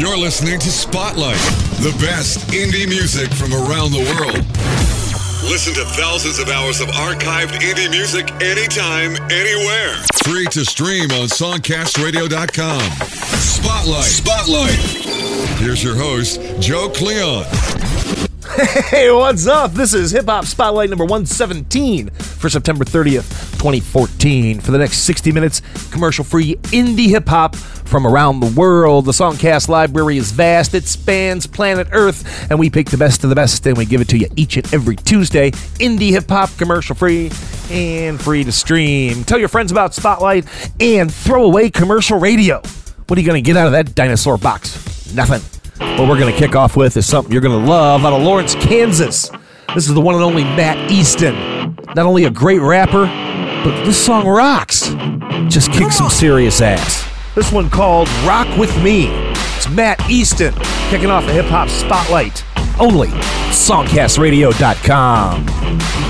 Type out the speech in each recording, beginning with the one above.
You're listening to Spotlight, the best indie music from around the world. Listen to thousands of hours of archived indie music anytime, anywhere. Free to stream on songcastradio.com. Spotlight. Spotlight. Here's your host, Joe Cleon. Hey, what's up? This is Hip Hop Spotlight number 117 for September 30th, 2014. For the next 60 minutes, commercial free indie hip hop from around the world. The Songcast library is vast, it spans planet Earth, and we pick the best of the best and we give it to you each and every Tuesday. Indie hip hop, commercial free, and free to stream. Tell your friends about Spotlight and throw away commercial radio. What are you going to get out of that dinosaur box? Nothing. What we're going to kick off with is something you're going to love out of Lawrence, Kansas. This is the one and only Matt Easton. Not only a great rapper, but this song rocks. Just kick some serious ass. This one called Rock With Me. It's Matt Easton kicking off the hip hop spotlight. Only songcastradio.com.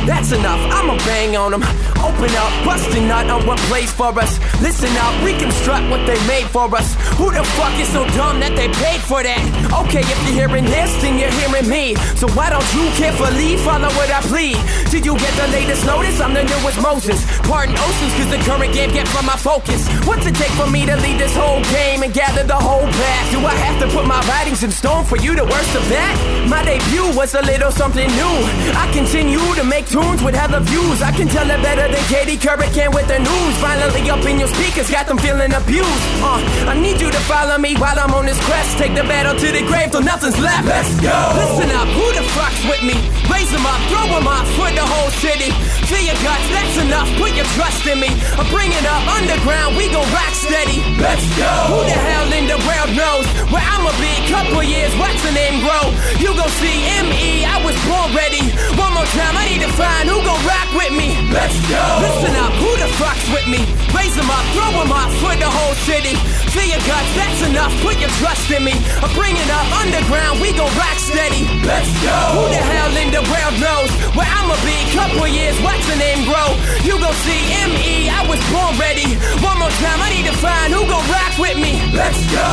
That's enough, I'ma bang on them. Open up, busting nut on what plays for us. Listen up, reconstruct what they made for us. Who the fuck is so dumb that they paid for that? Okay, if you're hearing this, then you're hearing me. So why don't you carefully follow what I plead? Did you get the latest notice? I'm the newest Moses. Pardon oceans, cause the current game get from my focus. What's it take for me to lead this whole game and gather the whole pack? Do I have to put my writings in stone for you to worst of that? My debut was a little something new. I continue to make tunes with hella views. I can tell it better than Katie Couric can with the news. Finally up in your speakers, got them feeling abused. Uh, I need you to follow me while I'm on this quest. Take the battle to the grave till nothing's left. Let's go. Listen up, who the fuck's with me? Raise them up, throw them up for the whole city. Feel your guts, that's enough. Put your trust in me. I bring it up underground, we gon' rock steady. Let's go. Who the hell in the world knows where I'ma be? Couple years, watch the name grow. You gon' see M.E. I was born ready. One more time, I need to find who gon' rock with me. Let's go. Listen up, who the fuck's with me? Raise them up, throw them up for the whole city. Feel your guts, that's enough. Put your trust in me. I bring it up underground, we gon' rock steady. Let's go. Who the hell in the world knows where I'ma be? Couple years, watch the name grow. You gon' see M.E. I was born ready. One more time, I need to find who gon' rock with me. Let's go.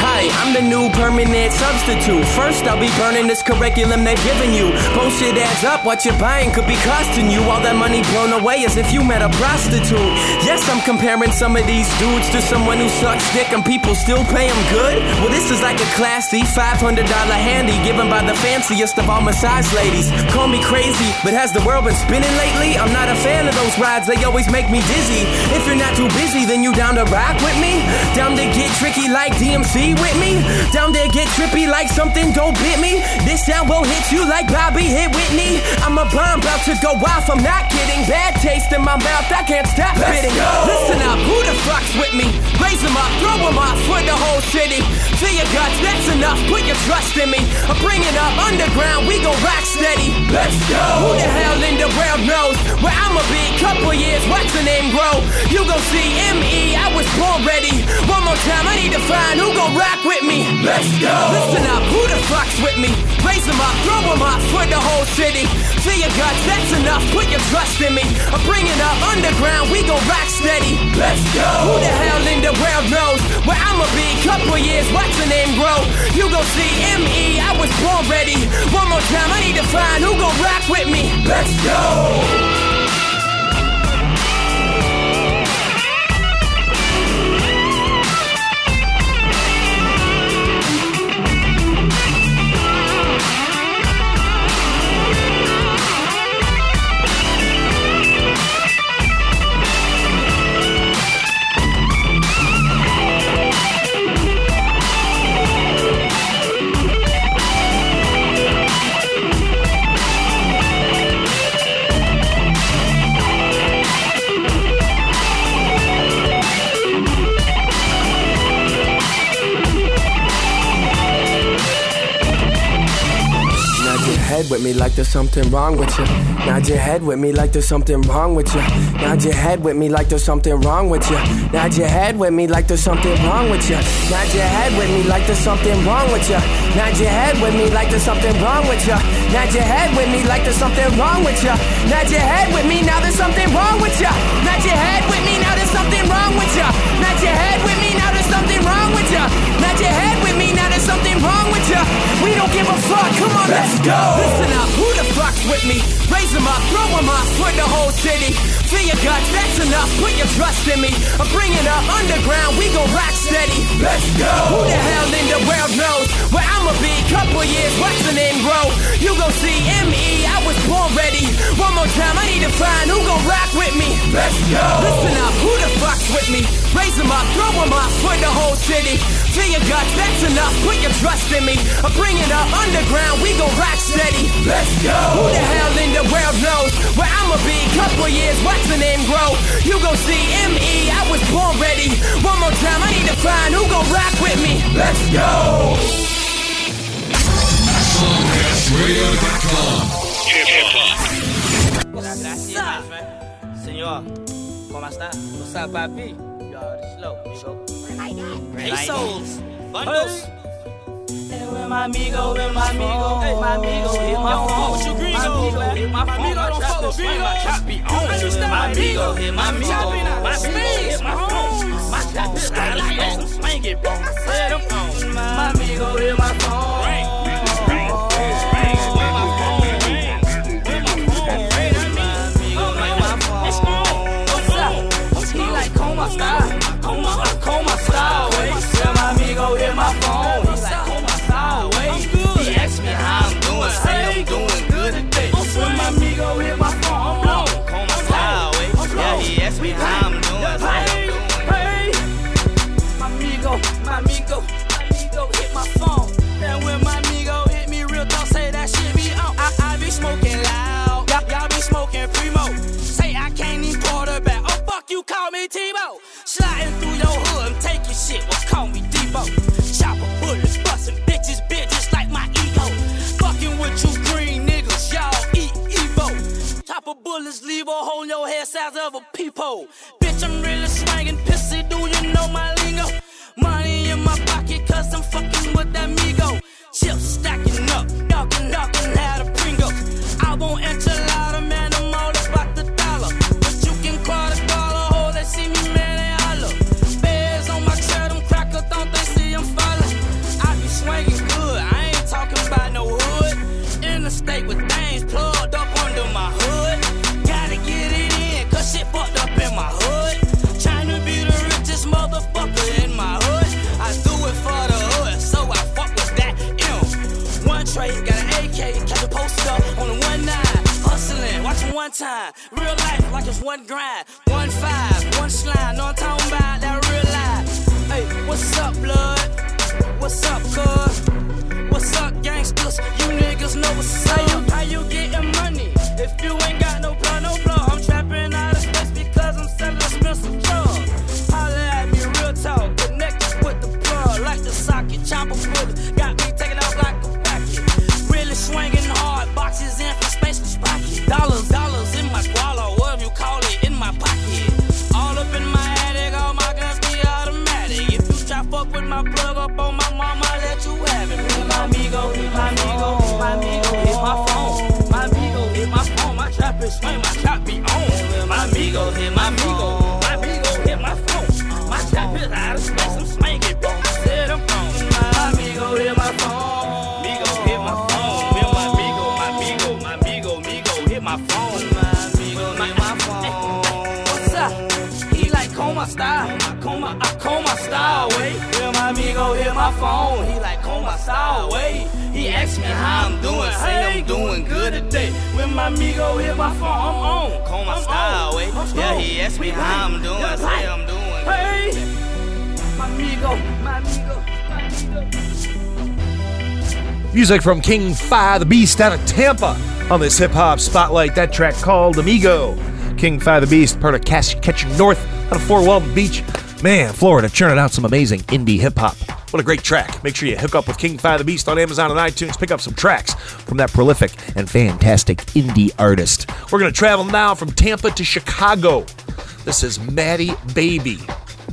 Hi, I'm the new permanent substitute. First, I'll be burning this curriculum they've given you. Bullshit adds up, what you're buying could be costing you. All that money blown away as if you met a prostitute. Yes, I'm comparing some of these dudes to someone who sucks dick and people still pay him good. Well, this is like a classy $500 handy given by the fanciest of all massage ladies. Call me crazy, but has the world been spinning lately? I'm not a fan of those rides, they always make me dizzy. If you're not too busy, then you down to rock with me? Down to get tricky like DMC with me? Down there get trippy like something don't bit me? This sound will hit you like Bobby hit Whitney. I'm a bomb about to go off, I'm not kidding. Bad taste in my mouth, I can't stop spitting. Listen up, who the fuck's with me? Raise them up, throw them up for the whole city. Feel your guts, that's enough, put your trust in me. I bring it up underground, we gon' rock steady. Let's go. Who the hell in the world knows where I'ma be? Couple years, watch the name grow. You gon' see M.E. I was born ready. One more time, I need to find who gon' rock with me. Let's go. Listen up, who the fuck's with me? Raise them up, throw them up for the whole city. Feel your guts, that's enough, put your trust in me. I bring it up underground, we gon' rock steady. Let's go. Who the hell in the world knows where I'ma be? Couple years, watch the name grow. You gon' see M.E. I was born ready. One more time, I need to find who gon' rock with me. Let's go. Head with me like there's something wrong with you. Nod your head with me like there's something wrong with you. Nod your head with me like there's something wrong with you. Nod your head with me like there's something wrong with you. Nod your head with me like there's something wrong with you. Nod your head with me like there's something wrong with you. Nod your head with me like there's something wrong with you. Nod your head with me now there's something wrong with you. Nod your head with me now there's something wrong with you. Nod your head with me now there's something wrong with you. Nod your head there's something wrong with ya. We don't give a fuck. Come on, let's, go. Listen up, who the fuck's with me? Raise them up, throw them up, put the whole city. Feel your guts, that's enough. Put your trust in me. I'm bringing up underground. We gon' rock steady. Let's go. Who the hell in the world knows where I'ma be? Couple years watching and grow. You gon' see me. I was born time, I need to find who gon' rock with me. Let's go. Listen up, who the fuck's with me? Raise them up, throw them up for the whole city. Feel your guts, that's enough. Put your trust in me. Uh, I'm bringing up underground, we gon' rock steady. Let's go. Who the hell in the world knows where I'ma be? Couple years, watch the name grow. You gon' see M.E. I was born ready. One more time, I need to find who gon' rock with me. Let's go. SongcastRadio.com. Hip hop. Gracias, Señor, ¿cómo está? What's up, papi? You already slow, amigo. Pesos, bundles. With my amigo, with my amigo, hey, my amigo, hit my phone. What you green my amigo, hit my phone. Amigo don't follow gringos. My chop be on. My amigo, hit my amigo. My amigo, hit my phone. My chop is out of phone. Swing it, bro. Set them on. My amigo, hit my phone. My amigo hit my phone. He like oh, coma style. Wait, he asked me how I'm doing. Say I'm doing good today. When my amigo hit my phone, I'm blown. Coma style. Wait, yeah, he asked me how I'm doing. Say I'm doing hey, my amigo, my amigo, my amigo hit my phone. And when my amigo hit me, real talk, say that shit be on. I, I be smoking loud, y'all, y'all be smoking primo. Say I can't even quarterback. Oh fuck, you call me Tebow. Sliding through your hood and taking shit. Well, call me Debo. Chopper bullets leave a hole in your head size of a peephole. Bitch, I'm really swinging pissy. Do you know my lingo? Money in my pocket, cause I'm fucking with that Migo. Chips stacking up, knocking, knocking out of Pringles. I won't enchilada, time. Real life, like it's one grind. One five, one slide, know I'm talking about, that real life. Hey, what's up, blood? What's up, cuz? What's up, gangsters? You niggas know what's up. How you, how you getting money? If you ain't got no blow, no blow. I'm trapping out of space because I'm selling expensive drugs. Holla at me, real talk. Connected with the plug, like the socket. Chopper bullet, got me taking off like a rocket. Really swinging hard, boxes in for spaceless pocket. Dollars, dollars He like coma style. Coma, I coma style, wait. Yeah, my amigo hit my phone. He like coma style, wait. He asked me how I'm doing. Say I'm doing good today. When my amigo hit my phone, I'm on. Coma I'm style, wait. Yeah, he asked me how I'm doing. Say I'm doing Hey, my amigo, my amigo, my amigo. Music from King Fi the Beast out of Tampa on this hip hop spotlight. That track called Amigo. King Fi the Beast, part of Cash Catching North out of Fort Walton Beach. Man, Florida churning out some amazing indie hip hop. What a great track. Make sure you hook up with King Fi the Beast on Amazon and iTunes. Pick up some tracks from that prolific and fantastic indie artist. We're going to travel now from Tampa to Chicago. This is Matti Baybee.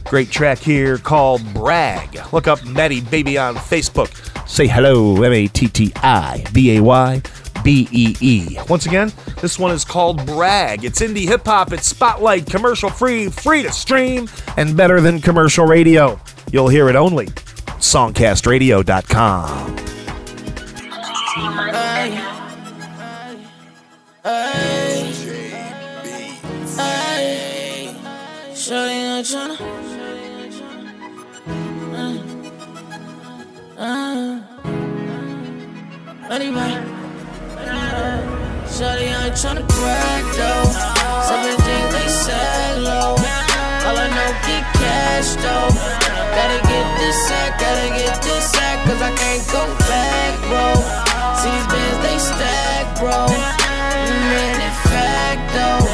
Great track here called Brag. Look up Matti Baybee on Facebook. Say hello, M A T T I B A Y B E E. Once again, this one is called Brag. It's indie hip hop, it's spotlight, commercial free, free to stream, and better than commercial radio. You'll hear it only. SongcastRadio.com. Hey. Hey. Hey. Anyway. Shawty I ain't tryna brag though. Seven jeans, they sag low. All I know, get cash though. Gotta get this sack, gotta get this sack, cause I can't go back, bro. See these bands, they stack, bro. Man, in fact though.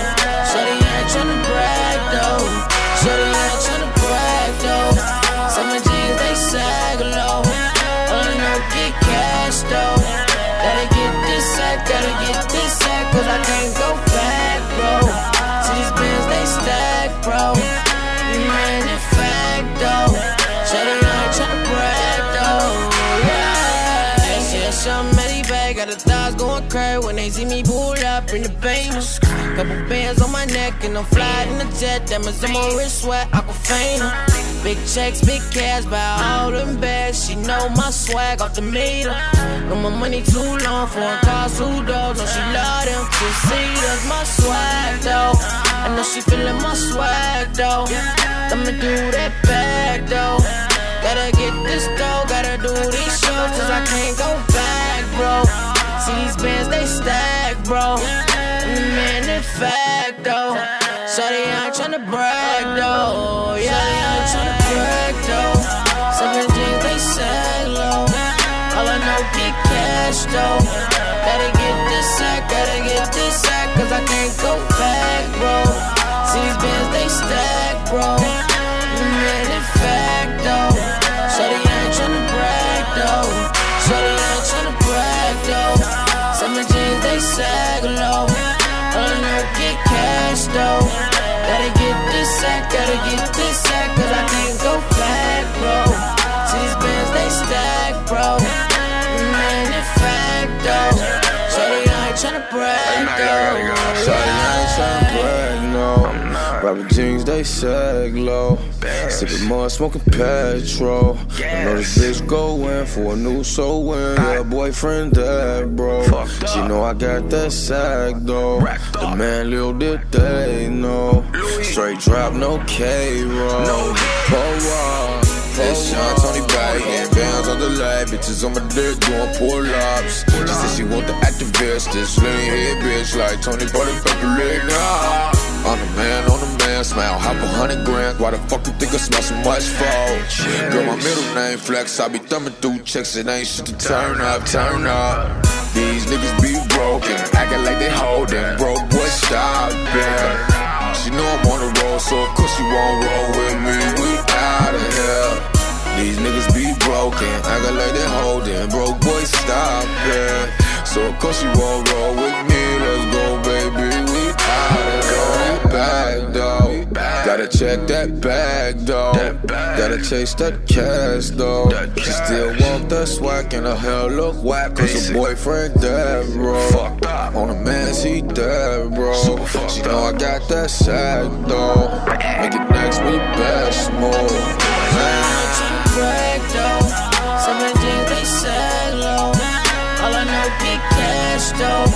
Bangs. Couple bands on my neck and I'm flying in the jet. Diamonds on my wrist, sweat, Aquafina. Big checks, big cash, buy all them bags. She know my swag off the meter. Know my money too long for a car, two dogs. Know she love them two seaters. My swag though, I know she feeling my swag though. Let me do that bag though. Gotta get this dough, gotta do these shows, cause I can't go back, bro. See these bands, they stack, bro. In fact, though. Shawty ain't tryna brag, though. Yeah, ain't tryna brag, though. Seven jeans, they sag low. All I know, get cash, though. Gotta get this sack, gotta get this sack, cause I can't go back, bro. See these bands, they stack, bro. Man, in fact, ain't tryna brag, though. Shawty ain't tryna brag, though. Seven jeans, they sag low. All I get cash, though. Gotta get this sack, gotta get this sack, cause I can't go back, bro. See these bands, they stack, bro. Shawty ain't tryna brag, though. Shawty ain't tryna brag, no. Rapper jeans, they sag low. Sipping more, smoking petrol. I know this bitch go in for a new soul win. Yeah, boyfriend dead, bro. She know I got that sag though. The man little did they know. Straight drop, no K-roll. Pull up. It's Sean Tony and bands on the leg, bitches on my dick doing pull ups. She said she want the activist, this lean head bitch like Tony Butler Pepper Leg. Nah, I'm the man on the man, smile, hop a hundred grand. Why the fuck you think I smell so much for? Girl, my middle name Flex, I be thumbing through checks, it ain't shit to turn up, turn up. These niggas be broken, acting like they holding, broke boy stop. She know I'm on the road, so of course she won't roll with me. We out of here. These niggas be broken, acting like they holding. Broke boy, stop it. So of course she won't roll with me. Let's go, baby. We out of here. Bag though. Gotta check that bag though. Gotta chase that cash though. She still want that swag and her hair look whack. Cause her boyfriend dead, bro. On a man, he dead, bro. Super She know I got that sag though. Make it next with your best move. brag though. Seven jeans, they sag low. All I know, get cash though.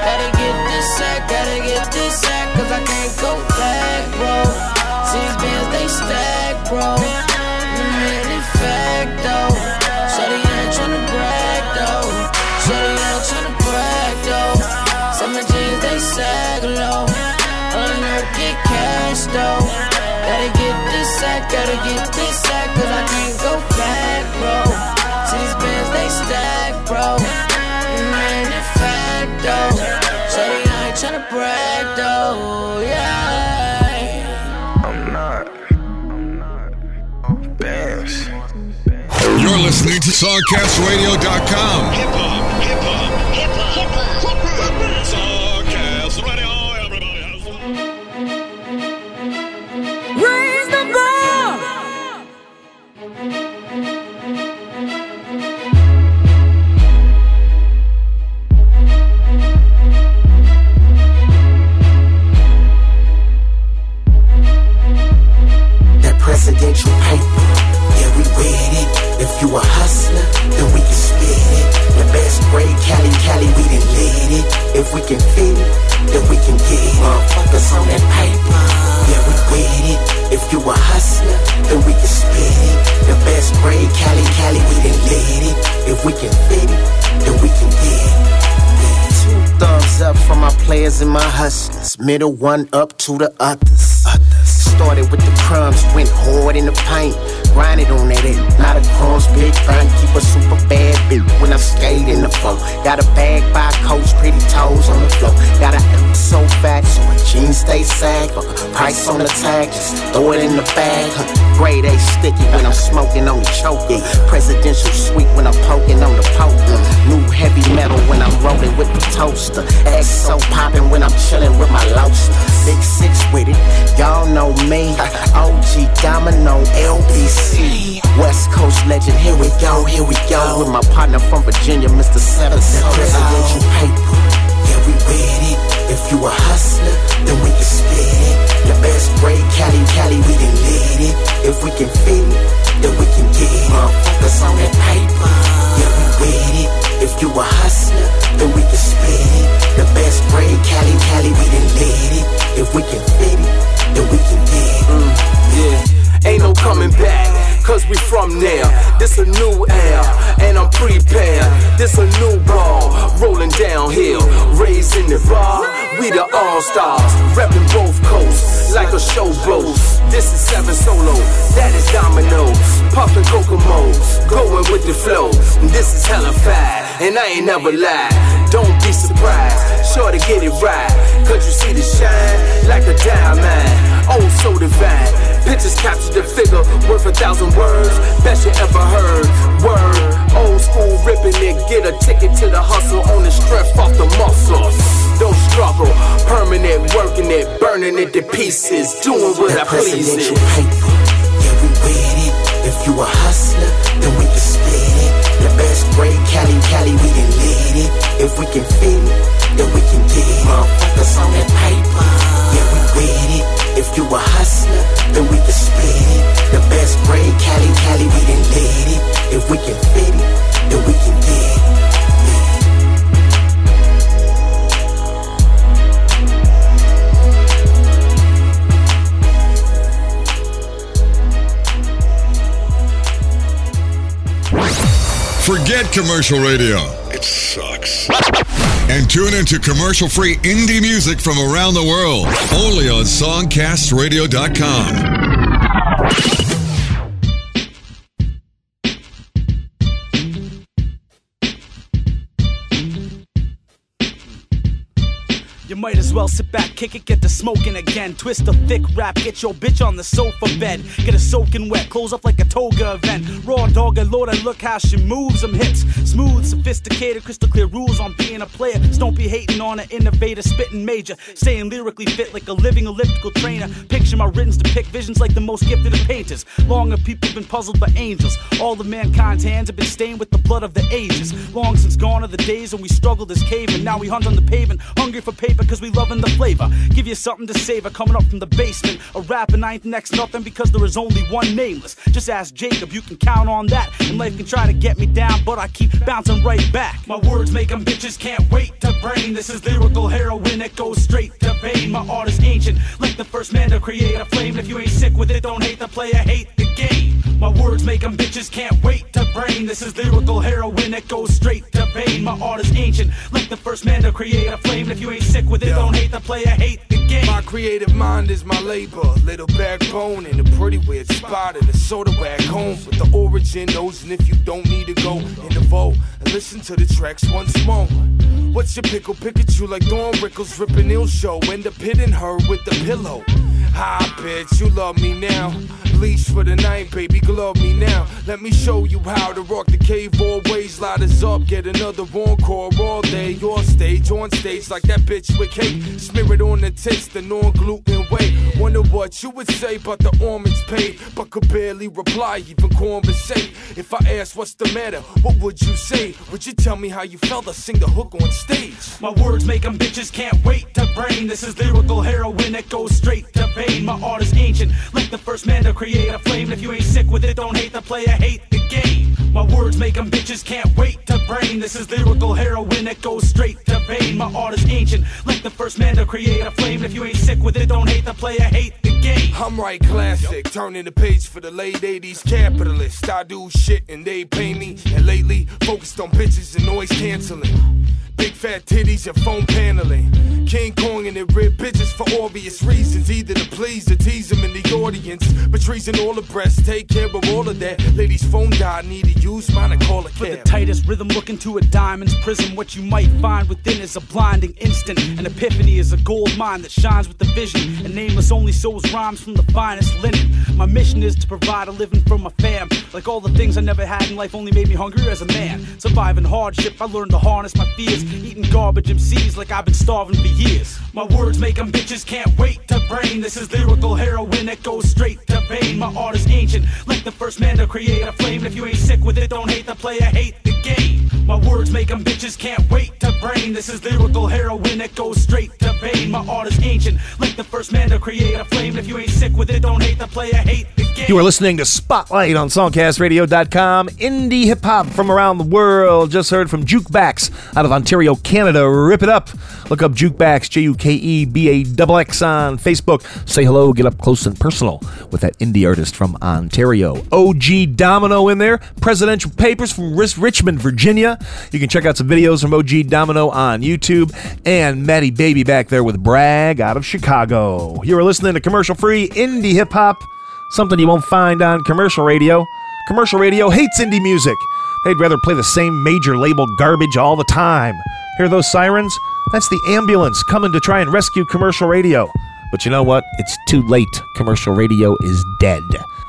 Gotta get this sack, gotta get this sack, cause I can't go back, bro. These bands, they stack, bro. Ain't tryna brag though. Ain't tryna brag though. Jeans, they sag low. Get cash though. Gotta get this sack, gotta get this sack, cause I can't go back, bro. See these bands, they stack, bro. SongcastRadio.com. If we can feel it, then we can get it. Motherfuckers on that paper. Yeah, we with it. If you a hustler, then we can spit it. The best grade, Cali, Cali, we done lit it. If we can fit it, then we can get it. Two thumbs up from my players and my hustlers. Middle one up to the others. others. Started with the crumbs, went hard in the paint. Grinded on that end, not a cross, big to Keep a super bad bitch when I skate in the flow. Got a bag by coach, pretty toes on the floor. Got a M so fat, so my jeans stay sag. Price on the tag, just throw it in the bag. Huh. Grade A sticky when I'm smoking on the. Yeah. Presidential sweet when I'm poking on the poke. Uh, New heavy metal when I'm rolling with the toaster. X so popping when I'm chilling with my lobster. Big six with it, y'all know me. OG Domino LBC. West Coast legend, here we go, here we go. With my partner from Virginia, Mr. Seven Presidential paper, yeah, we with it. If you a hustler, then we can spit it. The best break, Cali, Cali, we can lit it. If we can fit it, then we can get it. Motherfuckers on that paper, yeah, we with it. If you a hustler, then we can spit it. The best break, Cali, Cali, we done lit it. If we can fit it, then we can get it. Mm, yeah, ain't no coming back. Cause we from there. This a new era, and I'm prepared. This a new ball, rolling downhill, raising the bar. We the all stars, repping both coasts like a show blows. This is seven solo, that is dominoes, puffin' Kokomo's, going with the flow. This is hella fat, and I ain't never lied. Don't be surprised, sure to get it right. Cause you see the shine like a diamond, oh so divine. Pictures capture the figure worth a thousand words. Best you ever heard. Word, old school ripping it. Get a ticket to the hustle on the strength off the muscles. Don't struggle, permanent, working it, burning it to pieces, doing what I please. It. paper, yeah, we with it. If you a hustler, then we can spit it. The best grade, Cali, Cali, we can lit it. If we can fit it, then we can get it. Motherfuckers on that paper, yeah, we with it. If you a hustler, then we can spit it. The best grade, Cali, Cali, we done it. If we can fit it, then we can get it. Forget commercial radio. And tune into commercial free indie music from around the world. Only on SongcastRadio.com. might as well sit back, kick it, get to smoking again. Twist a thick rap, get your bitch on the sofa bed. Get her soaking wet, close up like a toga event. Raw dog and Lord, look how she moves them hips. Smooth, sophisticated, crystal clear rules on being a player. So don't be hating on an innovator, spitting major. Staying lyrically fit like a living elliptical trainer. Picture my writtens depict visions like the most gifted of painters. Long have people been puzzled by angels. All of mankind's hands have been stained with the blood of the ages. Long since gone are the days when we struggled as cavemen. Now we hunt on the pavement, hungry for paper cause we loving the flavor. Give you something to savor coming up from the basement. A rapping I ain't next nothing because there is only one nameless. Just ask Jacob, you can count on that. And life can try to get me down, but I keep bouncing right back. My words make them bitches can't wait to brain. This is lyrical heroin that goes straight to vein. My art is ancient, like the first man to create a flame. If you ain't sick with it, don't hate the player, hate the game. My words make them bitches can't wait to brain. This is lyrical heroin that goes straight to vein. My art is ancient, like the first man to create a flame. If you ain't sick with it, don't hate the player, hate the game. My creative mind is my labor, little backbone in a pretty weird spot in a soda wag home with the origin knows. And if you don't need to go in the and listen to the tracks once more. What's your pickle? Pikachu like Don Rickles ripping ill show. End up hitting her with the pillow. Hi, bitch, you love me now. Leash for the night, baby, glove me now. Let me show you how to rock the cave always. Light us up, get another encore all day. Your stage, on stage like that bitch with cake. Smear it on the taste, the non gluten way. Wonder what you would say about the orange paid, but could barely reply, even conversate. If I asked what's the matter, what would you say? Would you tell me how you felt? I sing the hook on stage. My words make them bitches can't wait to brain. This is lyrical heroin that goes straight to vein. My art is ancient, like the first man to create a flame. If you ain't sick with it, don't hate the player, hate the game. My words make them bitches can't wait to brain. This is lyrical heroin that goes straight to vein. My art is ancient, like the first man to create a flame. If you ain't sick with it, don't hate the player, hate the game. I'm right classic, turning the page for the late 80s capitalists. I do shit and they pay me. And lately, focused on bitches and noise canceling. Big fat titties and phone paneling. King Kong and it rip bitches for obvious reasons. Either to please or tease them in the audience. But treason all the breasts, take care of all of that. Ladies' phone died, need to use mine and call a For the tightest rhythm, look into a diamond's prism. What you might find within is a blinding instant. An epiphany is a gold mine that shines with the vision. And nameless only sows rhymes from the finest linen. My mission is to provide a living for my fam. Like all the things I never had in life only made me hungrier as a man. Surviving hardship, I learned to harness my fears. Eating garbage MCs like I've been starving for years. My words make 'em bitches can't wait to brain. This is lyrical heroin that goes straight to vein. My art is ancient, like the first man to create a flame. If you ain't sick with it, don't hate the player, hate the game. My words make 'em bitches can't wait to brain. This is lyrical heroin that goes straight to vein. My art is ancient, like the first man to create a flame. If you ain't sick with it, don't hate the player, hate the game. You are listening to Spotlight on SongcastRadio.com. Indie hip hop from around the world. Just heard from Juke Baxx out of Ontario, Canada. Rip it up. Look up Juke Baxx, J U K E B A X on Facebook. Say hello, get up close and personal with that indie artist from Ontario. OG Domino in there. Presidential Papers from Richmond, Virginia. You can check out some videos from OG Domino on YouTube. And Matti Baybee back there with Bragg out of Chicago. You are listening to commercial free indie hip hop. Something you won't find on commercial radio. Commercial radio hates indie music. They'd rather play the same major label garbage all the time. Hear those sirens? That's the ambulance coming to try and rescue commercial radio. But you know what? It's too late. Commercial radio is dead.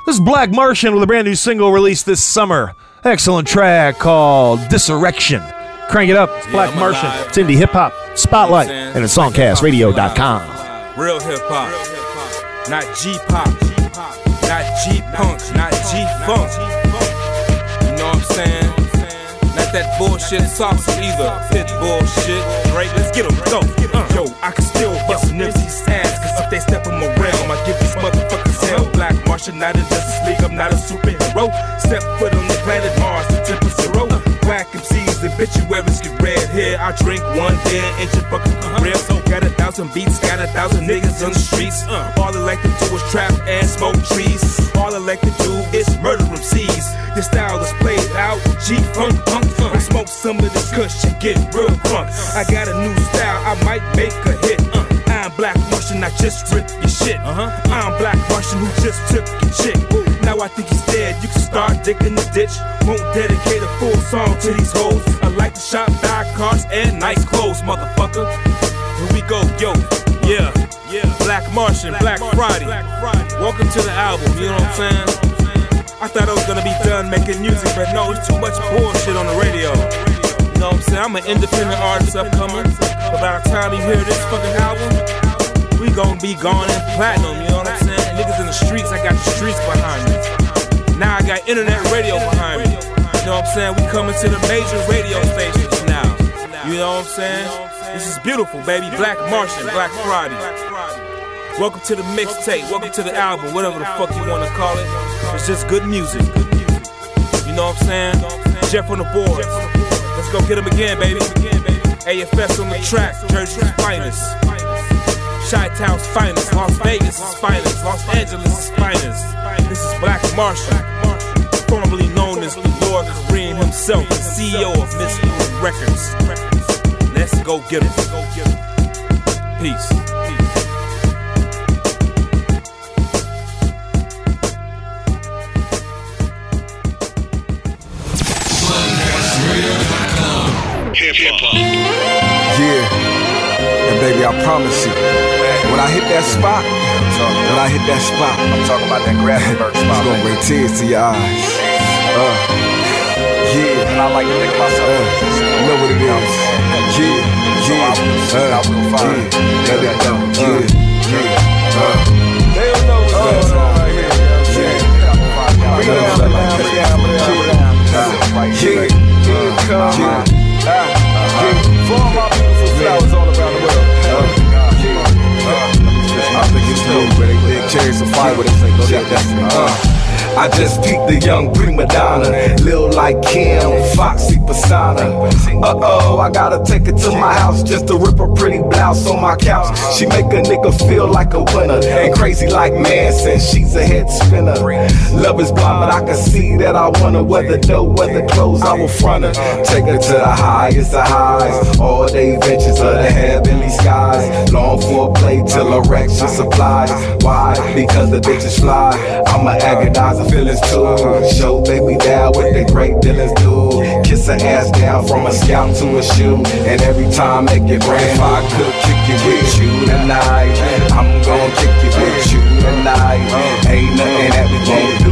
This is Black Martian with a brand new single released this summer. Excellent track called Disurrection. Crank it up. It's Black I'm Martian. alive. It's indie hip hop. Spotlight. You know what And it's songcastradio.com. Real hip hop. Not G pop. Not G punk. Not G funk. You know what I'm saying? Not that bullshit sauce either. Pit bullshit. Right, let's get 'em go. Uh, Yo, I can still bust Nipsey's ass. Cause if they step in my realm, I give these motherfuckers hell. Black Martian, not in Justice League, I'm not a superhero. Step foot on the planet Mars, the temper zero. Whack MCs and bitchuaries get red hair. I drink one beer and inch a fucking career. So got a thousand beats, got a thousand niggas on the streets. Uh, all I like to do is trap and smoke trees. All I like to do is murder MCs. Your style is played out, G funk punk. I smoke some of this kush and get real drunk. I got a new style, I might make a hit. Uh, I'm Black Russian, I just ripped your shit. Uh-huh. I'm Black Russian who just took your chick. Now I think he's dead, you can start digging the ditch. Won't dedicate a full song to these hoes. I like to shop, buy cars, and nice clothes, motherfucker. Here we go, yo. Yeah, yeah. Black Martian, Black, Friday. Welcome to the album, you know what I'm saying? I thought I was gonna be done making music, but no, it's too much bullshit on the radio. You know what I'm saying? I'm an independent artist upcoming. But by the time you hear this fucking album, we gonna be gone in platinum, the streets, I got the streets behind me. Now I got internet radio behind me. You know what I'm saying? We coming to the major radio stations now. You know what I'm saying? This is beautiful, baby. Black Martian, Black Friday. Welcome to the mixtape. Welcome to the album, whatever the fuck you wanna call it. It's just good music. You know what I'm saying? Jeff on the board. Let's go get him again, baby. AFS on the track, Jersey's finest. Chi-Town's finest, Las Vegas' is finest, Los Angeles' is finest. This is Black Martian, formerly known as the Lord Kareem himself, the CEO of Miss Records. Let's go get him. Peace. Hip hop. Yeah. And baby, I promise you, when I hit that spot, when I hit that spot, I'm talking about that Grafenberg spot. It's gonna bring tears to your eyes. Uh, yeah. And I like to think myself. Uh, you know what it is. Yeah, yeah. Uh, yeah. Let it go. Yeah, yeah. Uh, they don't know what's going on right here. Yeah. Bring it down, bring it down, bring it down, bring it down. Yeah, yeah, come on. I just peaked the young prima donna, Lil like Kim, Foxy persona. Uh oh, I gotta take her to my house just to rip her pretty blouse on my couch. She make a nigga feel like a winner and crazy like Manson. She's a head spinner. Love is blind, but I can see that I wanna weather dough, weather clothes. I will front her, take her to the highest of highs. All day ventures of the heavenly skies. Long for play till erection supplies. Why? Because the bitches fly. I'ma agonize her feelings too. Show baby down what the great dealings do. Kiss her ass down from a scalp to a shoe. And every time make it rain. If I could kick it with you tonight, I'm gonna kick it with you tonight. Ain't nothing that we won't do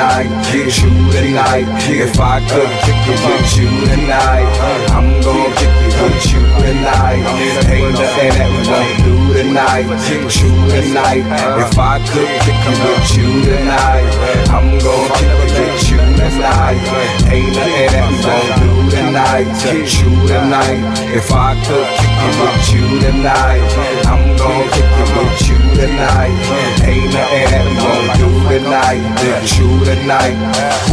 tonight. Kick you tonight. If I could with you tonight, I'm gon' kick it you tonight. Ain't nothing that we won't do tonight. Kick you tonight. If I could with you tonight, I'm gon' kick it with you tonight. Ain't nothing that we won't do tonight. Kick you tonight. If I could kick it with you tonight, I'm gon' kick it with you tonight. Ain't nothing that won't do tonight. Kick you tonight.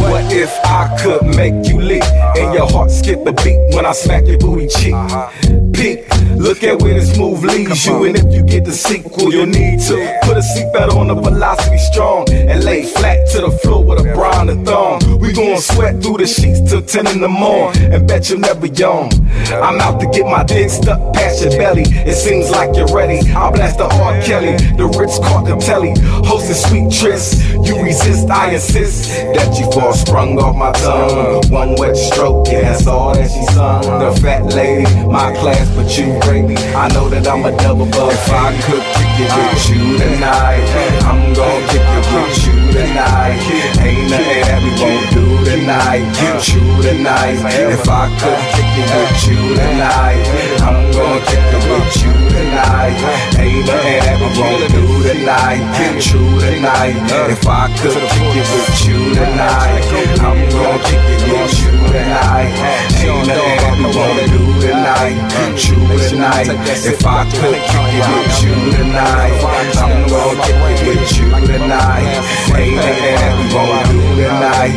What if I could make you leap and your heart skip a beat when I smack your booty cheek? Peek, look at where this move leads you, and if you get the sequel, you'll need to put a seatbelt on the velocity strong and lay flat to the floor with a bra and a thong. We gon' sweat through the sheets till 10 in the morning and bet you'll never yawn. I'm out to get my dick stuck past your belly. It seems like you're ready. I'll blast the R. Kelly, the Ritz caught the sweet trysts. You resist, I insist that you fall sprung off my tongue. One wet stroke, yeah, that's all that she sung. The fat lady, my class, but you greatly. I know that I'm a double bug. If I could it with you tonight, I'm gon' kick it with you tonight. Ain't nothing that we won't do tonight. You tonight. If I could kick it with you tonight, I'm gon' kick it with you tonight. Ain't nothing that we won't do tonight. You tonight. If I could kick it with you tonight, I'm gon' kick it with you tonight. Ain't nothing that we won't do tonight. You tonight. If I could kick it with you tonight, I'm gon' it with you tonight. Nothing that we won't do tonight.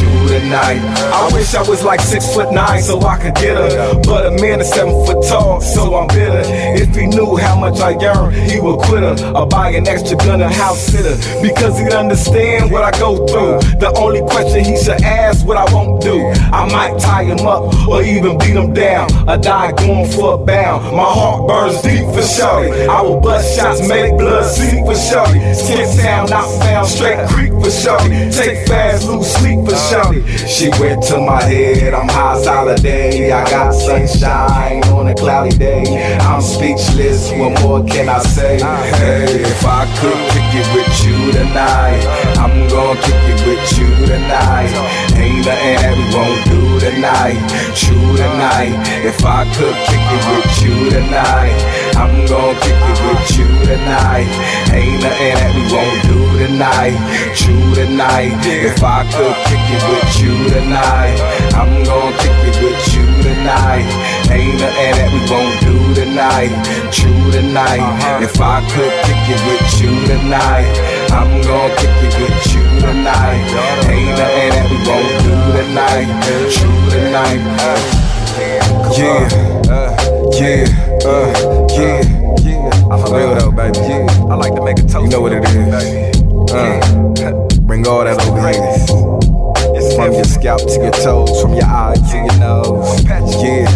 You tonight. I wish I was like six foot nine so I could get her. But a man is seven foot tall, so I'm bitter. If he knew how much I yearn, he would quit her or buy an extra gun and house sitter. Because he'd understand what I go through. The only question he should ask, what I won't do. I might tie him up or even beat him down. Or die going for a bound. My heart burns deep for shorty. I will bust shots, make blood sleep for shorty. Skin sound, not found, straight creep for shorty. Take fast, lose sleep for shorty. She went to my head, I'm high solid day. I got sunshine on a cloudy day. I'm speechless, what more can I say? Hey, if I could kick it with you tonight, I'm gonna kick it with you tonight. Ain't nothing that we won't do tonight. True tonight. If I could kick it with you tonight, I'm gonna kick it with you tonight. Ain't nothing that we won't do tonight. True tonight. If I could kick it with you tonight, I'm gonna kick it with you tonight. Ain't nothing that we won't do tonight. True tonight. If I could kick it with you tonight, I'm gonna kick it with you tonight. Ain't nothing that we won't do tonight. True tonight. Yeah, yeah, uh, yeah, yeah. For real though, baby. Yeah. I like to make a toast. You know what it is. Uh, bring all that over here. From your scalp to your toes, from your eye to your nose. Yeah.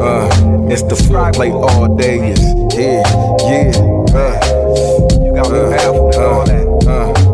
Uh, it's the plate all day. Yeah, yeah. Uh, got me uh, powerful and all that. Uh, uh.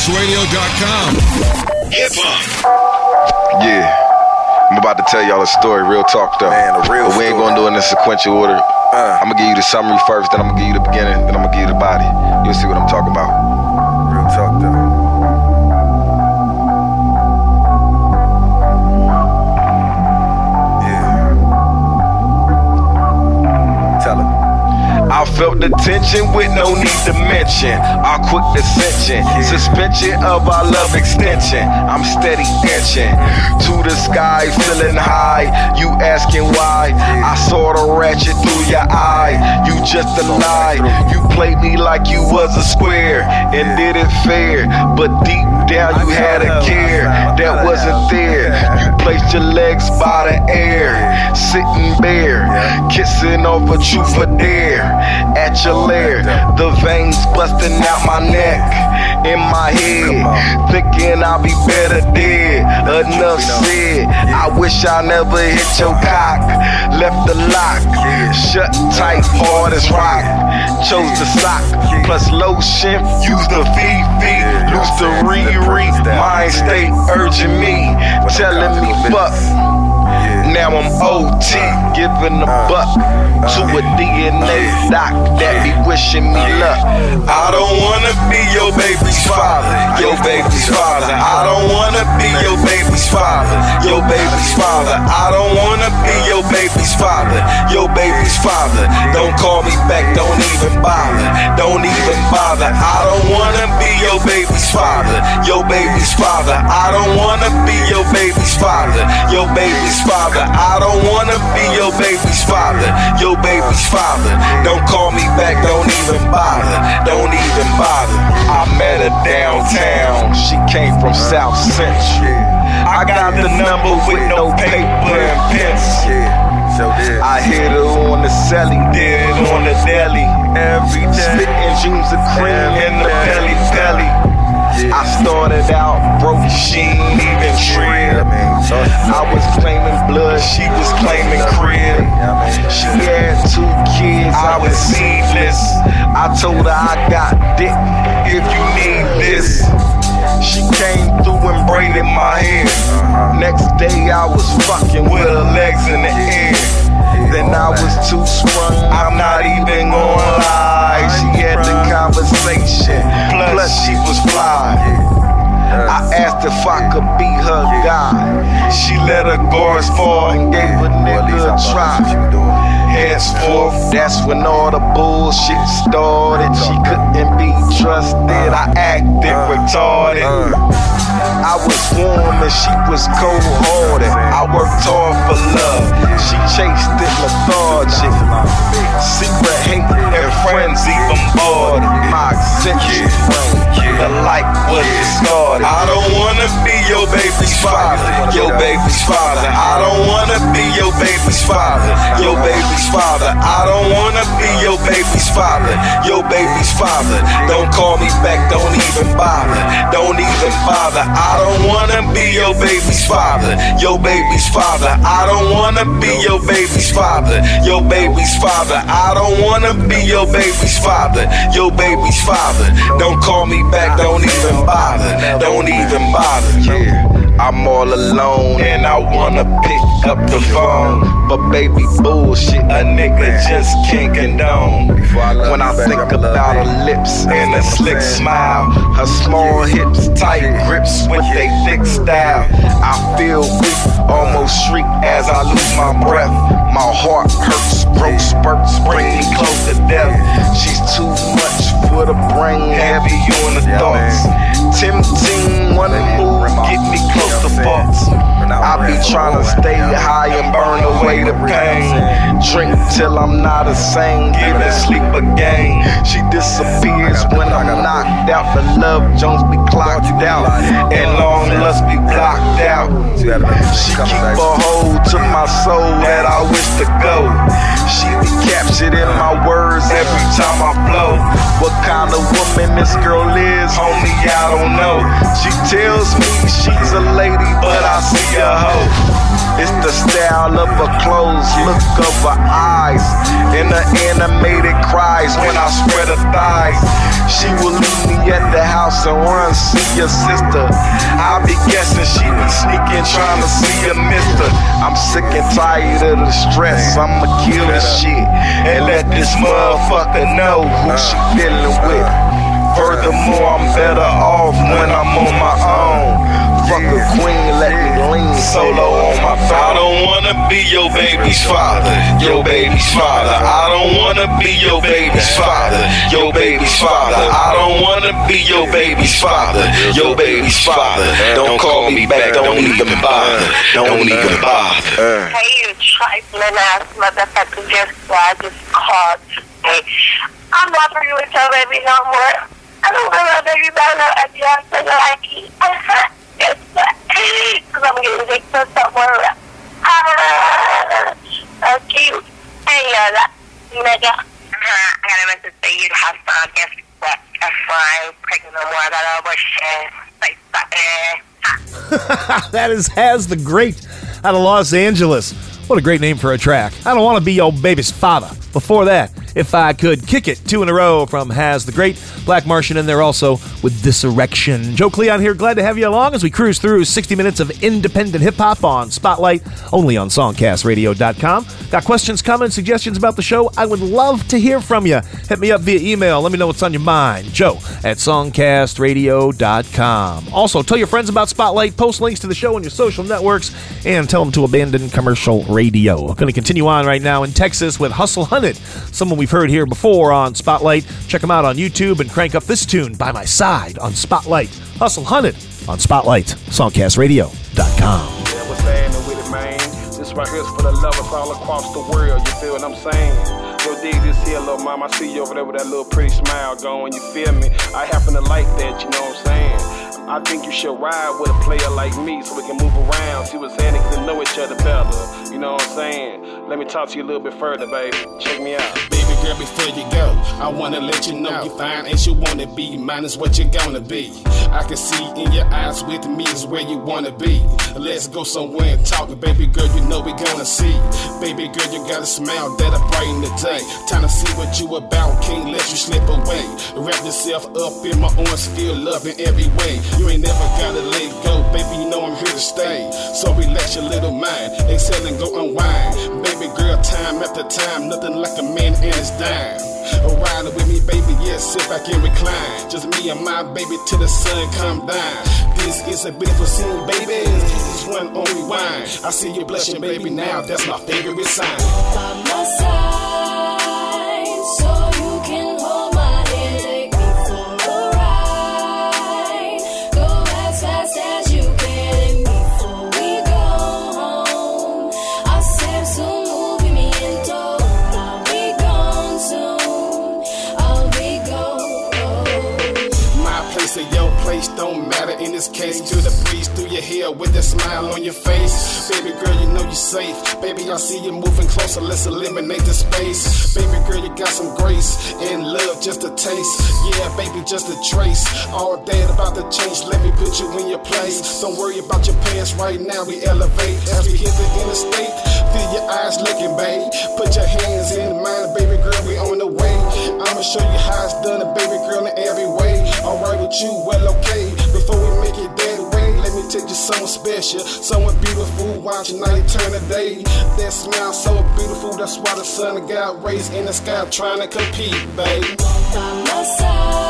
SongcastRadio.com. Hip hop. Yeah. I'm about to tell y'all a story, real talk though. Man, a real but we ain't gonna do it in a sequential order. Uh. I'm gonna give you the summary first, then I'm gonna give you the beginning, then I'm gonna give you the body. You'll see what I'm talking about. Felt the tension with no need to mention. Our quick ascension, suspension of our love extension. I'm steady inching to the sky, feeling high. You asking why? I saw the ratchet through your eye. You just a lie. You played me like you was a square and did it fair. But deep down you had a care that wasn't there. You placed your legs by the air, sitting bare, kissing off a truth for dare. At your lair, the veins busting out my neck, in my head, thinking I'll be better dead. Enough said, I wish I never hit your cock, left the lock, shut tight, hard as rock. Chose the sock, plus lotion, use the Fifi, loose the Riri. Mind state urging me, telling me fuck. Now I'm OT, giving a buck to a DNA doc that be wishing me luck. I don't wanna be your baby's father, your baby's father. I don't wanna be your baby's father, your baby's father. I don't wanna be your baby's father, your baby's father. Don't call me back, don't even bother, don't even bother. I don't wanna be your baby's father, your baby's father. I don't wanna be your baby's father, your baby's father. I don't wanna be your baby's father, your baby's father. Don't call me back, don't even bother, don't even bother. I met her downtown, she came from South Central. I got the number with no paper and pencil. I hit her on the celly, did on the deli. Every day. Spitting dreams of cream in the belly belly. I started out broke, she ain't even trim. I was claiming blood, she was claiming crib. She had two kids, I was seedless. I told her I got dick if you need this. She came through and braided my hair. Next day I was fucking with her legs in the air. Then I was too sprung, I'm not even gonna lie. She had the conversation, plus she was fly. I asked if I could be her guy. She let her guards fall and gave a nigga a try. Henceforth, that's when all the bullshit started. She couldn't be trusted. I acted uh, retarded. Uh. I was warm and she was cold hearted. I worked hard for love. She chased it lethargic. Secret hate and frenzy bombarded. My eccentric brain, the light was discarded. I don't wanna be your baby's father, your baby's father. I don't wanna be your baby's father, your baby's father. I don't wanna be your baby's father, your baby's father. Don't call me back, don't even bother, don't even bother. I don't wanna be your baby's father, your baby's father. I don't wanna be your baby's father, your baby's father. I don't wanna be your baby's father, your baby's father. Don't call me back, don't even bother, don't even bother. Yeah. I'm all alone and I wanna pick up the phone. But baby, bullshit, a nigga just can't condone. When I think about her lips and a slick smile, her small hips, tight grips with they thick style, I feel weak, almost shriek as I lose my breath. My heart hurts, broke spurts, bring me close to death. She's too much for the brain, heavy on the thoughts. Drink till I'm not the same, give it sleep again. She disappears when I'm knocked out. The love Jones be clocked out, and long lust be blocked out. She keep a hold to my soul that I wish to go. She be captured in my words every time I flow. What kind of woman this girl is, homie, I don't know. She tells me she's a lady, but I see a hoe. It's the style of her clothes, look of her eyes, and the animated cries when I spread her thighs. She will leave me at the house and run see your sister. I'll be guessing she be sneaking, trying to see a mister. I'm sick and tired of the stress. I'ma kill this shit and let this motherfucker know who she dealing with. Furthermore, I'm better off when I'm on my own. Fuck a queen, let me lean, solo on my I don't wanna be your baby's father, your baby's father. I don't wanna be your baby's father, your baby's father. I don't wanna be your baby's father, your baby's father. Don't call me back, don't even bother, don't even bother. Uh. Hey, you trifling ass motherfucker, just why I just called today. I'm not for you with your baby no more. I don't want my baby back no idea so like it. Because I'm somewhere. Ah, so cute. Hey, I you have fun. Guess what? Pregnant. I. Like, that is Has the Great out of Los Angeles. What a great name for a track. I don't want to be your baby's father. Before that, if I could kick it two in a row from Has the Great, Black Martian in there also with Disurrection. Joe Cleon here, glad to have you along as we cruise through 60 minutes of independent hip hop on Spotlight, only on songcastradio.com. Got questions, comments, suggestions about the show? I would love to hear from you. Hit me up via email. Let me know what's on your mind. Joe at songcastradio.com. Also, tell your friends about Spotlight, post links to the show on your social networks, and tell them to abandon commercial radio. Going to continue on right now in Texas with Hustle Hunted, someone we've heard here before on Spotlight. Check them out on YouTube and crank up this tune by my side on Spotlight. Hustle Hunted on Spotlight, songcastradio.com. Yeah, with it, man? This right here's for the lovers all across the world. You feel what I'm saying? Yo, dig this here, little mama. I see you over there with that little pretty smile going. You feel me? I happen to like that. You know what I'm saying? I think you should ride with a player like me so we can move around, see what's happening, get to know each other better. You know what I'm saying? Let me talk to you a little bit further, baby. Check me out. Baby girl, before you go, I wanna let you know you're fine as you wanna be. Mine is what you're gonna be. I can see in your eyes with me is where you wanna be. Let's go somewhere and talk, baby girl. You know we gonna see. Baby girl, you got a smile that'll brighten the day. Time to see what you about, can't let you slip away. Wrap yourself up in my arms, feel love in every way. You ain't never gotta let go, baby. You know I'm here to stay. So relax your little mind, exhale and go unwind. Baby girl, time after time, nothing like a man and his dime. Riding with me, baby, yes, sit back and recline. Just me and my baby till the sun come down. This is a beautiful scene, baby. This is one only wine. I see you blushing, baby, now that's my favorite sign. By my side, case. To the breeze through your hair with a smile on your face. Baby girl, you know you're safe. Baby, I see you moving closer. Let's eliminate the space. Baby girl, you got some grace and love, just a taste. Yeah, baby, just a trace. All that about to change. Let me put you in your place. Don't worry about your past right now. We elevate as we hit the interstate. Feel your eyes looking, babe. Put your hands in mine, baby girl. We on the way. I'ma show you how it's done, baby girl, in every way. Alright with you, well, okay. Take you somewhere special, someone beautiful. Watch night turn the day. That smile so beautiful, that's why the sun got raised in the sky trying to compete, babe. By my side,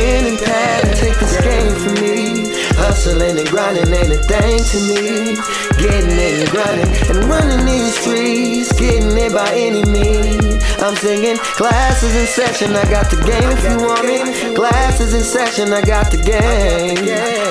grinding ain't a thing to me. Getting it and grinding and running these streets. Getting it by any means. I'm singing classes in session. I got the game if you want it. Classes in session. I got the game.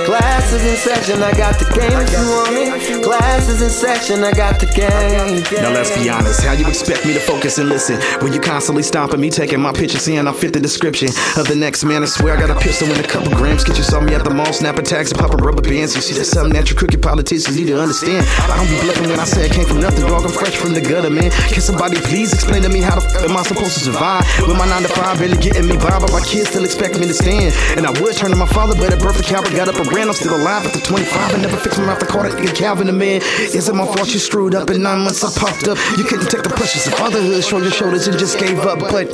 Classes in session. I got the game if you want it. Classes in session. I got the game. Now let's be honest, how you expect me to focus and listen when you constantly stomping me, taking my picture, seeing I fit the description of the next man. I swear I got a pistol and a couple grams. Get you saw me at the mall, snapping tags and popping rubber bands. You see, that's something that your crooked politicians need to understand. I don't be bluffing when I say I came from nothing, dog. I'm fresh from the gutter, man. Can somebody please explain to me how the f am I supposed to survive with my nine to five barely getting me by, but my kids still expect me to stand. And I would turn to my father, but at birth the Calvin got up and ran. I'm still alive at the 25. I never fixed my mouth to call that nigga Calvin the man. Is it my fault you screwed up? In nine months I popped up. You couldn't take the pressures of fatherhood, shrug your shoulders and just gave up. But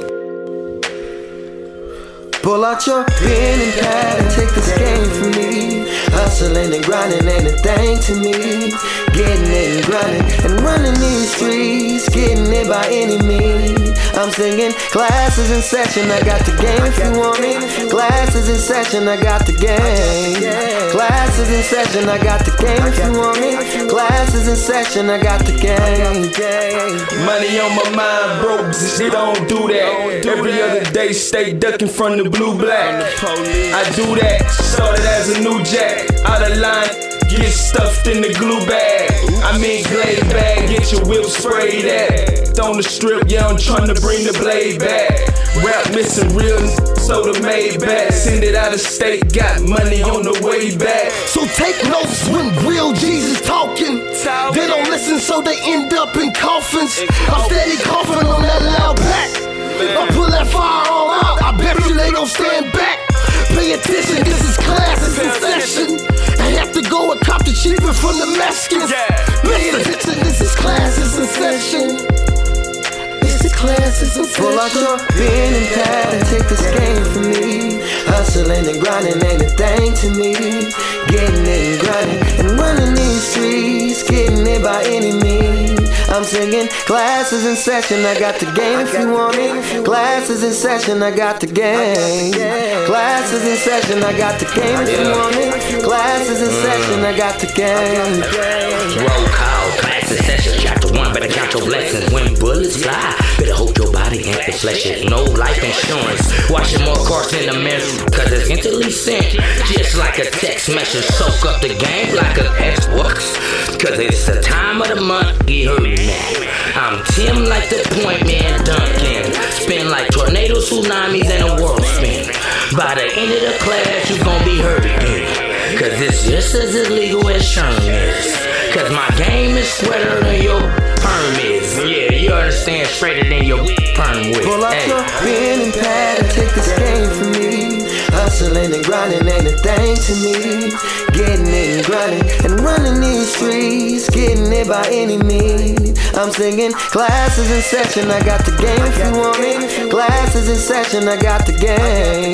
Pull out your pen and pad and take this game from me. Hustling and grinding ain't a thing to me. Getting it and grinding and running these streets. Getting it by any means. I'm singing classes in session. I got the game if you want it. Classes in session. I got the game. Classes in session. I got the game if you want it. Classes in session. I got the game. Money on my mind, bro. She don't do that. Every other day, stay ducking from the blue black. I do that. Started as a new jack. Out of line, get stuffed in the glue bag. I mean, glade bag, get your whip sprayed at. On the strip, yeah, I'm trying to bring the blade back. Rap missing real, so the made back. Send it out of state, got money on the way back. So take notes when real Jesus talking. They don't listen, so they end up in coffins. I'm steady coughing on that loud pack. I pull that firearm out. I bet you they gon' stand back. Pay attention, this is classes in session. I have to go and cop the cheaper from the Mexicans. Pay attention, this is classes in session. This is classes in session. Pull out your pen and pad and take this game from me. Hustling and grinding ain't a thing to me. Getting it and grinding and running these streets. Getting it by any means. I'm singing classes in session. I got the game if you want it. Classes in session. I got the game. Classes in session. I got the game if you want it. Classes in session. I got the game. Roll Better count your blessings when bullets fly. Better hope your body flesh. it. No life insurance. Watching more cars in the mirror, cause it's instantly sent. Just like a text message, soak up the game like a Xbox. Cause it's the time of the month, you heard me. I'm Tim like the point man Duncan. Spin like tornadoes, tsunamis, and a world spin. By the end of the class, you gon' be hurt again. Cause it's just as illegal as Sherm is. Cause my game is sweater than your perm is. Yeah, you understand straighter than your perm with. Pull up Hey. your pen and pad and take this game from me. Hustling and grinding ain't a thing to me. Getting it and grinding and running these streets. Getting it by any means. I'm singing classes in session. I got the game if you want it. Classes in session. I got the game.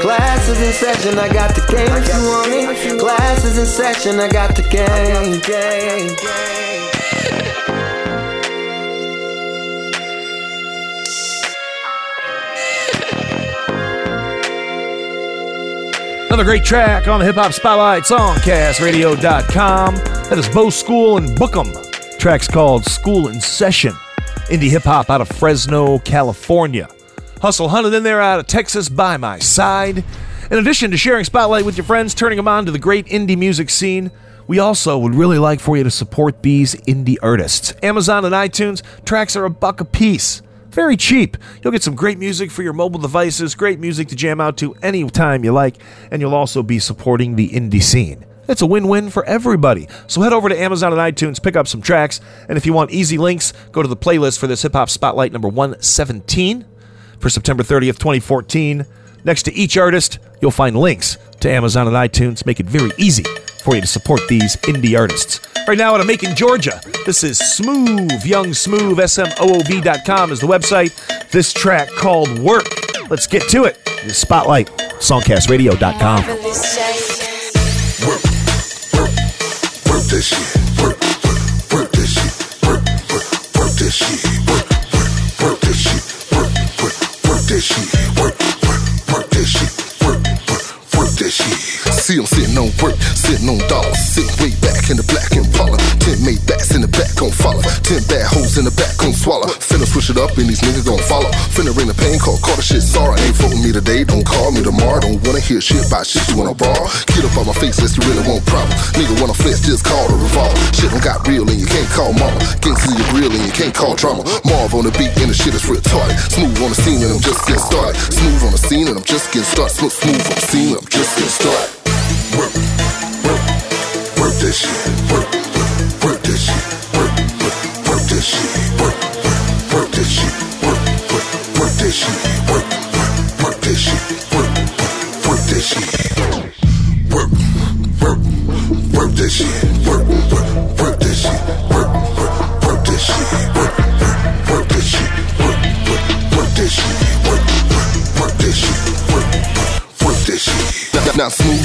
Classes in session. I got the game if you want it. Classes in session. I got the game. Another great track on the Hip Hop Spotlight Songcastradio.com. That is Bo School and Book Em. Track's called School in Session. Indie hip hop out of Fresno, California. Hustle hunted in there out of Texas by my side. In addition to sharing Spotlight with your friends, turning them on to the great indie music scene, we also would really like for you to support these indie artists. Amazon and iTunes, tracks are a buck a piece. Very cheap. You'll get some great music for your mobile devices, great music to jam out to anytime you like, and you'll also be supporting the indie scene. It's a win win for everybody. So head over to Amazon and iTunes, pick up some tracks, and if you want easy links, go to the playlist for this Hip Hop Spotlight number 117. for September 30th, 2014. Next to each artist, you'll find links to Amazon and iTunes. Make it very easy for you to support these indie artists. Right now out of Macon, Georgia, this is Smooth, Young Smooth, SMOOV.com is the website. This track called Work. Let's get to it. The Spotlight, songcastradio.com. Work. Work, work, that shit. Work, work, work that shit. Work, work, work that shit. Work, work, work that shit. Work, work, work that shit. That shit. Sitting on work, sitting on dollars, sitting way back in the black and Impala. Ten made backs in the back gon' follow. Ten bad hoes in the back gon' swallow. Finna switch it up and these niggas gon' follow. Finna ring the pain call, call the shit sorry. Ain't fucking me today, don't call me tomorrow. Don't wanna hear shit about shit you wanna borrow. Get up on my face unless you really want problem. Nigga wanna flex, just call the revolver. Shit don't got real and you can't call mama. Gangsta your real and you can't call drama. Marv on the beat and the shit is retarded. Smooth on the scene and I'm just getting started. Smooth on the scene and I'm just getting started. Smooth, smooth on the scene and I'm just Work, work, work that shit. Work, work, work that shit. Work, work, work that shit.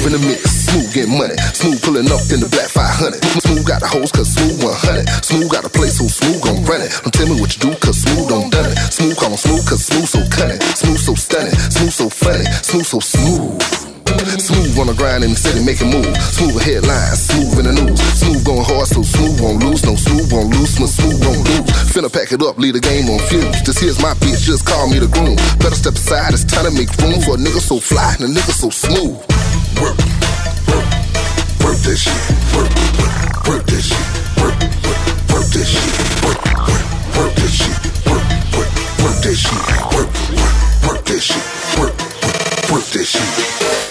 Smooth in the mix, smooth getting money. Smooth pulling up in the black 500. Smooth got the hoes cause smooth 100. Smooth got a place so smooth gon' run it. Don't tell me what you do cause smooth don't done it. Smooth call smooth cause smooth so cunning. Smooth so stunning, smooth so funny, smooth so smooth. Smooth on the grind in the city, making moves. Smooth headlines, smooth in the news. Smooth going hard, so smooth won't lose. No smooth won't lose, but smooth won't lose. Finna pack it up, leave the game on fuse. This here's my bitch, just call me the groom. Better step aside, it's time to make room for a nigga so fly and a nigga so smooth. Work, work, work that shit. Work, work, work that shit. Work, work, work that shit. Work, work, work that shit. Work, work, work that shit. Work, work, work that shit. Work, this, work, work that shit.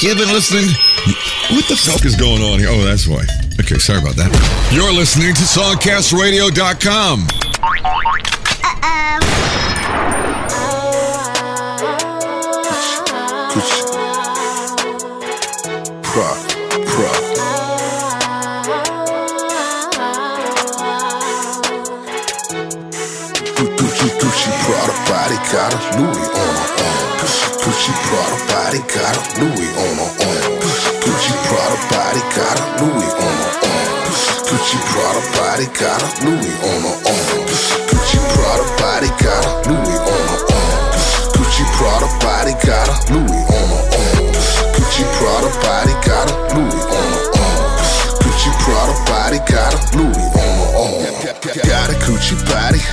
You've been listening. What the fuck is going on here? Oh, that's why. Okay, sorry about that. You're listening to SongcastRadio.com. Prod, prod. Gucci, Gucci, Prada body got a Louis on her arm. Gucci, Gucci, Prada body got a Louis caricare lui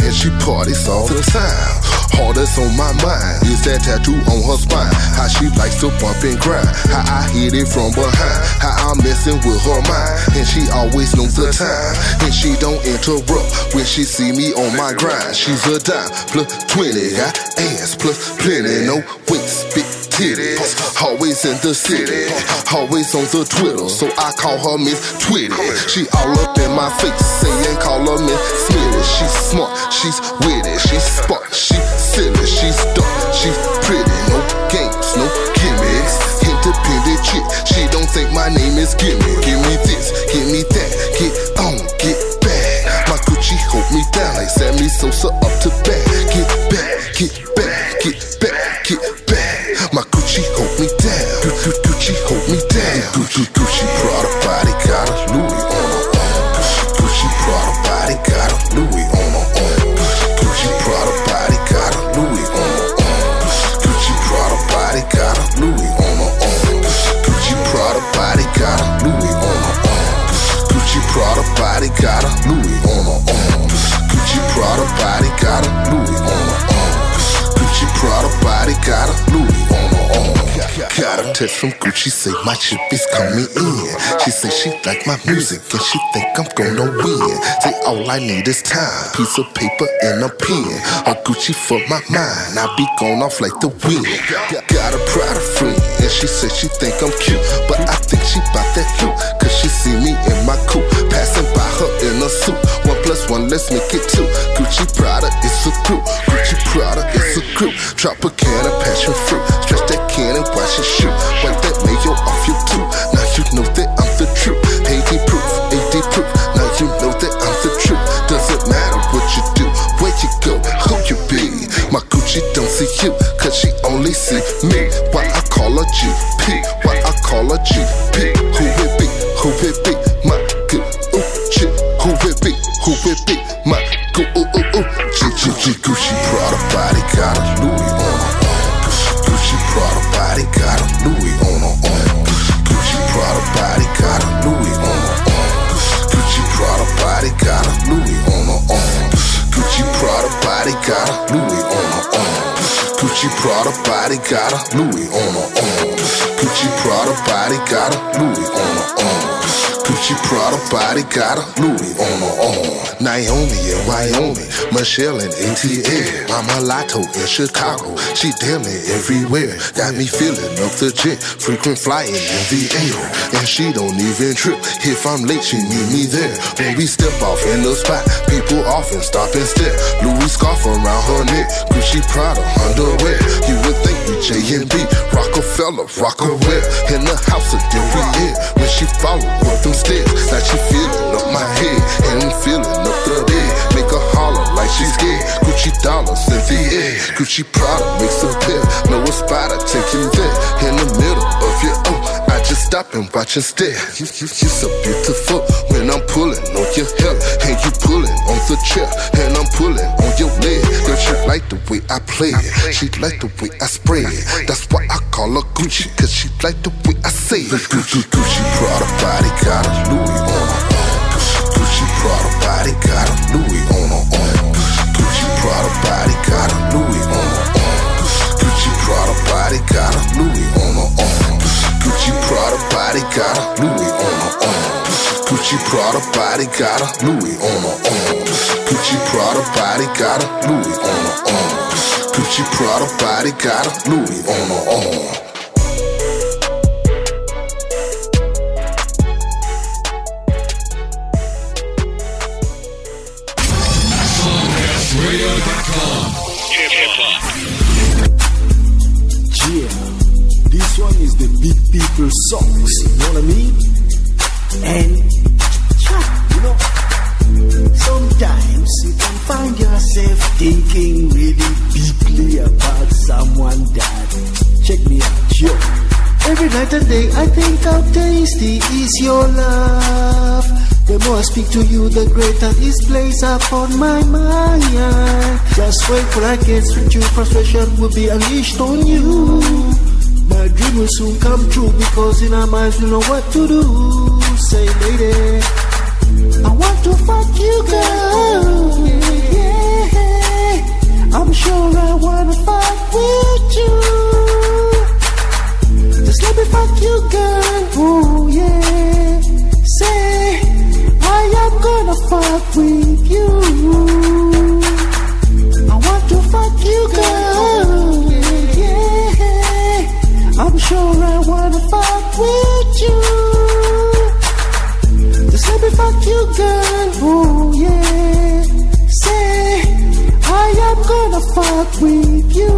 and she parties all the time. All that's on my mind is that tattoo on her spine. How she likes to bump and grind. How I hit it from behind. How I'm messing with her mind. And she always knows the time. And she don't interrupt when she see me on my grind. She's a dime plus 20. Got ass plus plenty. No titties. Always in the city. Always on the Twitter. So I call her Miss Twitty. She all up in my face. Saying call her Miss Smitty. She's smart. She's witty. She's smart. She's silly. She's dark. She's pretty. No games. No gimmicks. Independent chick. She don't think my name is Gimme. Give me this. Give me that. Get text from Gucci say my chip is coming in. She say she like my music and she think I'm gonna win. Say all I need is time, piece of paper and a pen. A Gucci for my mind, I be gone off like the wind. Got a pride of friend and she say she think I'm cute, but I think she bout that loot. Cause she see me in my coupe, passing by her in a suit. One plus one, let's make it two. Gucci Prada is a crew, Gucci Prada crew. Drop a can of passion fruit, stretch that can and watch it shoot. Wipe that mayo off your tooth. Now you know that I'm the truth. AD proof, AD proof. Now you know that I'm the truth. Doesn't matter what you do, where you go, who you be. My Gucci don't see you, cause she only see me. Why I call her GP, why I call her GP. Who Prada body got a Louis on her arm. Gucci Prada body got a Louis on her arm. Gucci Prada body got a Louis on her arm. Naomi in Wyoming, Michelle in ATL, Lotto in Chicago. She damn it everywhere. Got me feeling up the jet, frequent flying in the air. And she don't even trip. If I'm late, she meet me there. When we step off in the spot, people often stop and stare. Louis scarf around her neck, Gucci Prada underwear. You would think we J and B, Rockefeller, Rockaware. In the house of year. When she follow up them stairs, now she feeling up my head and feeling up the bed. Make her holler like she's scared. Gucci dollars in air. Gucci Prada makes a pair. Know a take you there. In the middle of your own. I just stop and watch and stare. You, you, you so beautiful when I'm pulling on your hair and you pulling on the chair and I'm pulling on your leg. Girl, she like the way I play it. She like the way I spray it. That's why I call her Gucci, cause she like the way I say it. Gucci, Gucci Prada body got a Louis on her arm. Gucci Prada body got a Louis on. Gucci Prada body got a Louis on her arm. Gucci Prada body got a Louis on her arm. Gucci Prada body got a Louis on her arm. Gucci Prada body got a Louis on her arm. Gucci Prada body got a Louis on her arm. Gucci Prada body got a Louis on her arm. This one is the big people songs, you know what I mean? And, you know, sometimes you can find yourself thinking really deeply about someone that, check me out, yo. Every night and day I think how tasty is your love. The more I speak to you, the greater this place upon my mind. Just wait for I get you, frustration will be unleashed on you. My dream will soon come true because in our minds we know what to do. Say, lady, I want to fuck you, girl. Yeah, I'm sure I wanna fuck with you. Just let me fuck you, girl. Oh yeah. Say I am gonna fuck with you. Sure I wanna fuck with you. Just let me fuck you, girl. Oh yeah. Say I am gonna fuck with you.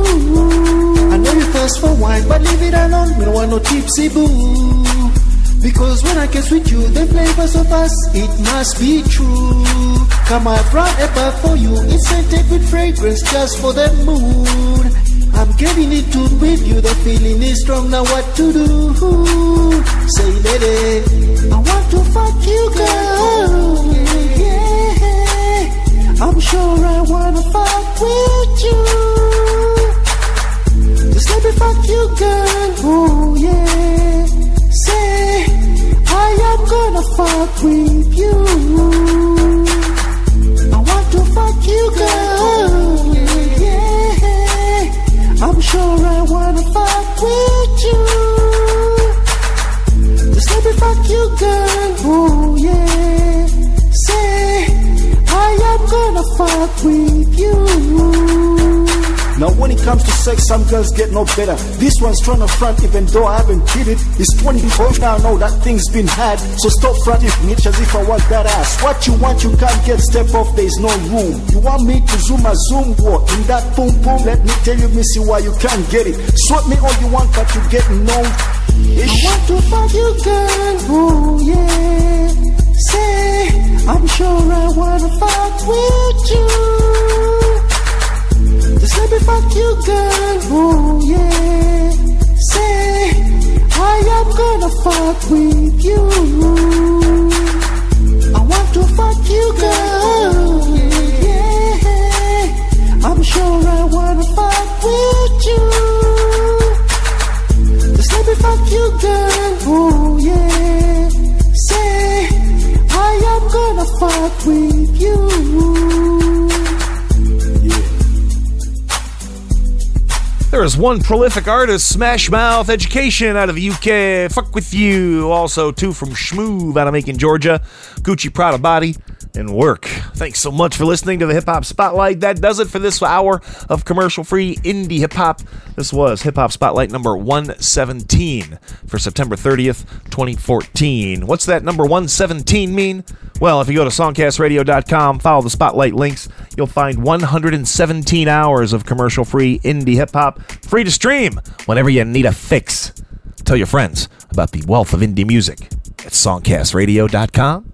I know you thirst for wine, but leave it alone. We don't want no tipsy boo. Because when I kiss with you, the flavors of us, it must be true. Come, I brought a bath for you. It's scented with fragrance just for the mood. I'm getting it tuned with you. The feeling is strong. Now what to do? Say, lady, I want to fuck you, girl. Yeah, I'm sure I wanna fuck with you. Just let me fuck you, girl. Oh yeah. Say I am gonna fuck with you. Fuck with you. Now when it comes to sex, some girls get no better. This one's trying to front even though I haven't did it. It's 24 now, know that thing's been had. So stop fronting bitch as if I was that ass. What you want, you can't get. Step off, there's no room. You want me to zoom a zoom what? In that boom boom, let me tell you, missy, why you can't get it. Swap me all you want, but you get no. I want to fuck you, girl. Oh yeah. Say, I'm sure I wanna fuck with you. Just let me fuck you, girl. Oh yeah. Say, I am gonna fuck with you. I want to fuck you, girl. Yeah. I'm sure I wanna fuck with you. Just let me fuck you, girl. Oh yeah. Gonna fuck with you. There is one prolific artist, Smash Mouth Education out of the UK. Fuck with you. Also, two from Schmoove out of Macon, Georgia. Gucci Prada Body and Work. Thanks so much for listening to the Hip Hop Spotlight. That does it for this hour of commercial free indie hip hop. This was Hip Hop Spotlight number 117 for September 30th, 2014. What's that number 117 mean? Well, if you go to songcastradio.com, follow the Spotlight links, you'll find 117 hours of commercial free indie hip hop free to stream whenever you need a fix. Tell your friends about the wealth of indie music at songcastradio.com